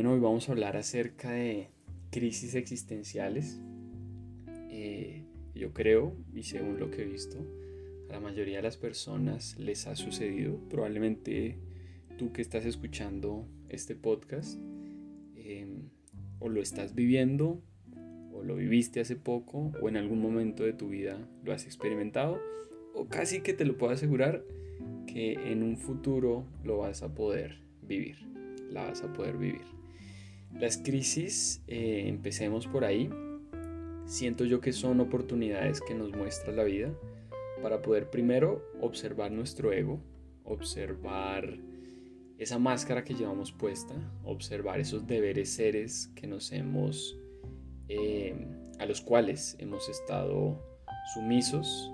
Bueno, hoy vamos a hablar acerca de crisis existenciales. Eh, yo creo, y según lo que he visto, a la mayoría de las personas les ha sucedido. Probablemente tú que estás escuchando este podcast, em, o lo estás viviendo, o lo viviste hace poco, o en algún momento de tu vida lo has experimentado, o casi que te lo puedo asegurar que en un futuro lo vas a poder vivir, la vas a poder vivir. Las crisis, eh, empecemos por ahí, siento yo que son oportunidades que nos muestra la vida para poder primero observar nuestro ego, observar esa máscara que llevamos puesta, observar esos deberes seres que nos hemos, eh, a los cuales hemos estado sumisos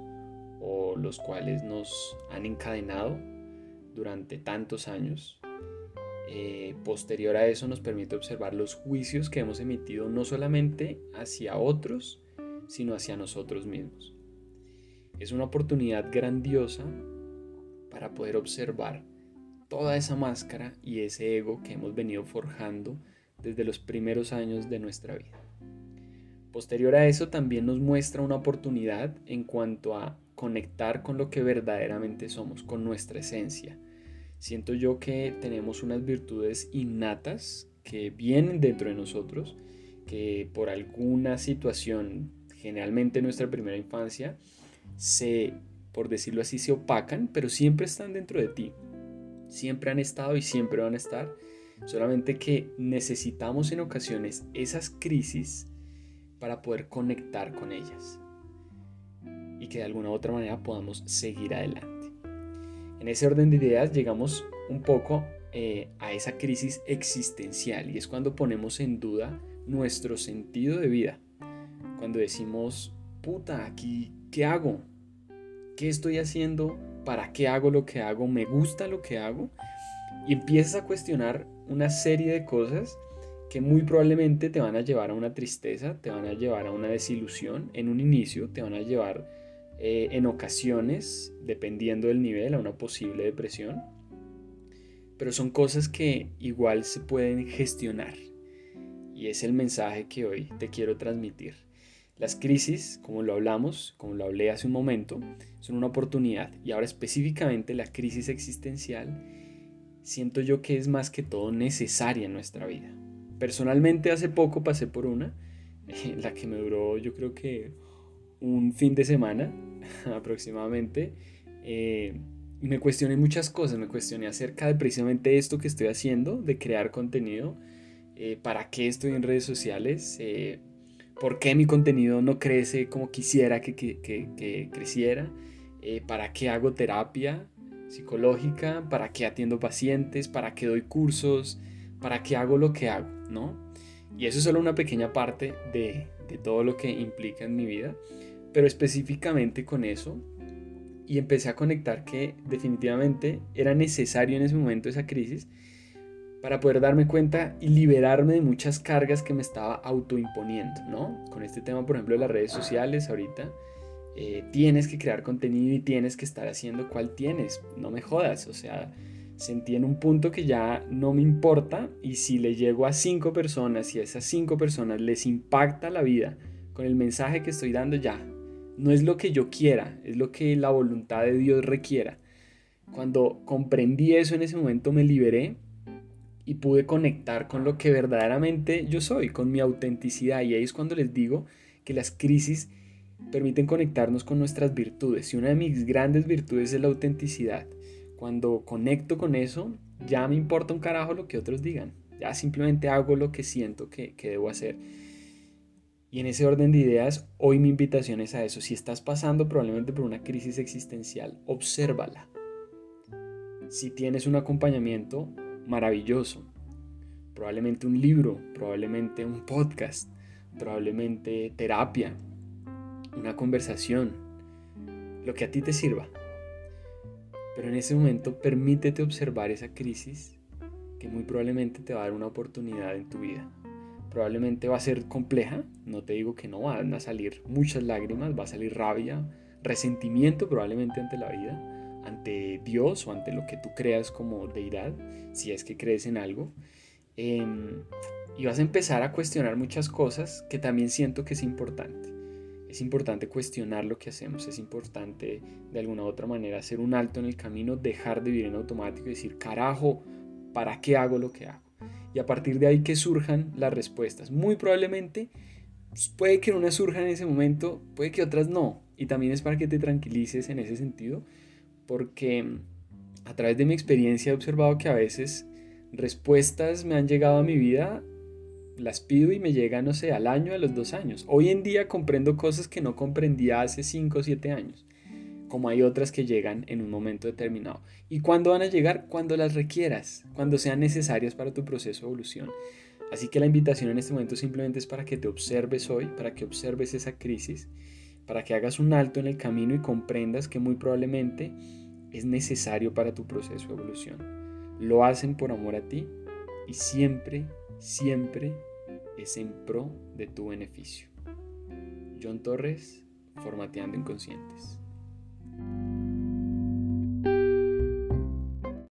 o los cuales nos han encadenado durante tantos años. Eh, posterior a eso nos permite observar los juicios que hemos emitido no solamente hacia otros, sino hacia nosotros mismos. Es una oportunidad grandiosa para poder observar toda esa máscara y ese ego que hemos venido forjando desde los primeros años de nuestra vida. Posterior a eso también nos muestra una oportunidad en cuanto a conectar con lo que verdaderamente somos, con nuestra esencia. Siento yo que tenemos unas virtudes innatas que vienen dentro de nosotros, que por alguna situación, generalmente en nuestra primera infancia, se, por decirlo así, se opacan, pero siempre están dentro de ti. Siempre han estado y siempre van a estar. Solamente que necesitamos en ocasiones esas crisis para poder conectar con ellas y que de alguna u otra manera podamos seguir adelante. En ese orden de ideas llegamos un poco eh, a esa crisis existencial y es cuando ponemos en duda nuestro sentido de vida. Cuando decimos, puta, aquí, ¿qué hago? ¿Qué estoy haciendo? ¿Para qué hago lo que hago? ¿Me gusta lo que hago? Y empiezas a cuestionar una serie de cosas que muy probablemente te van a llevar a una tristeza, te van a llevar a una desilusión en un inicio, te van a llevar eh, en ocasiones, dependiendo del nivel, a una posible depresión. Pero son cosas que igual se pueden gestionar. Y es el mensaje que hoy te quiero transmitir. Las crisis, como lo hablamos, como lo hablé hace un momento, son una oportunidad. Y ahora específicamente la crisis existencial, siento yo que es más que todo necesaria en nuestra vida. Personalmente hace poco pasé por una, la que me duró yo creo que un fin de semana aproximadamente. Eh, me cuestioné muchas cosas, me cuestioné acerca de precisamente esto que estoy haciendo, de crear contenido, eh, para qué estoy en redes sociales, eh, por qué mi contenido no crece como quisiera que, que, que, creciera, para qué hago terapia psicológica, para qué atiendo pacientes, para qué doy cursos, para qué hago lo que hago, ¿no? Y eso es solo una pequeña parte de, de todo lo que implica en mi vida pero específicamente con eso y empecé a conectar que definitivamente era necesario en ese momento esa crisis para poder darme cuenta y liberarme de muchas cargas que me estaba autoimponiendo, ¿no? Con este tema, por ejemplo, de las redes sociales ahorita, eh, tienes que crear contenido y tienes que estar haciendo cuál tienes, no me jodas, o sea, sentí en un punto que ya no me importa y si le llego a cinco personas y a esas cinco personas les impacta la vida con el mensaje que estoy dando, ya, no es lo que yo quiera, es lo que la voluntad de Dios requiera. Cuando comprendí eso en ese momento me liberé y pude conectar con lo que verdaderamente yo soy, con mi autenticidad. Y ahí es cuando les digo que las crisis permiten conectarnos con nuestras virtudes. Y una de mis grandes virtudes es la autenticidad. Cuando conecto con eso, ya me importa un carajo lo que otros digan. Ya simplemente hago lo que siento que, que debo hacer. Y en ese orden de ideas, hoy mi invitación es a eso. Si estás pasando probablemente por una crisis existencial, obsérvala. Si tienes un acompañamiento, maravilloso. Probablemente un libro, probablemente un podcast, probablemente terapia, una conversación, lo que a ti te sirva. Pero en ese momento permítete observar esa crisis que muy probablemente te va a dar una oportunidad en tu vida probablemente va a ser compleja, no te digo que no, van a salir muchas lágrimas, va a salir rabia, resentimiento probablemente ante la vida, ante Dios o ante lo que tú creas como deidad, si es que crees en algo. Em, y vas a empezar a cuestionar muchas cosas que también siento que es importante. Es importante cuestionar lo que hacemos, es importante de alguna u otra manera hacer un alto en el camino, dejar de vivir en automático y decir, carajo, ¿para qué hago lo que hago? Y a partir de ahí que surjan las respuestas. Muy probablemente pues, puede que una surja en ese momento, puede que otras no. Y también es para que te tranquilices en ese sentido, porque a través de mi experiencia he observado que a veces respuestas me han llegado a mi vida las pido y me llegan, no sé, al año, a los dos años. Hoy en día comprendo cosas que no comprendía hace cinco o siete años, como hay otras que llegan en un momento determinado. ¿Y cuándo van a llegar? Cuando las requieras, cuando sean necesarias para tu proceso de evolución. Así que la invitación en este momento simplemente es para que te observes hoy, para que observes esa crisis, para que hagas un alto en el camino y comprendas que muy probablemente es necesario para tu proceso de evolución. Lo hacen por amor a ti y siempre siempre es en pro de tu beneficio. John Torres, Formateando Inconscientes.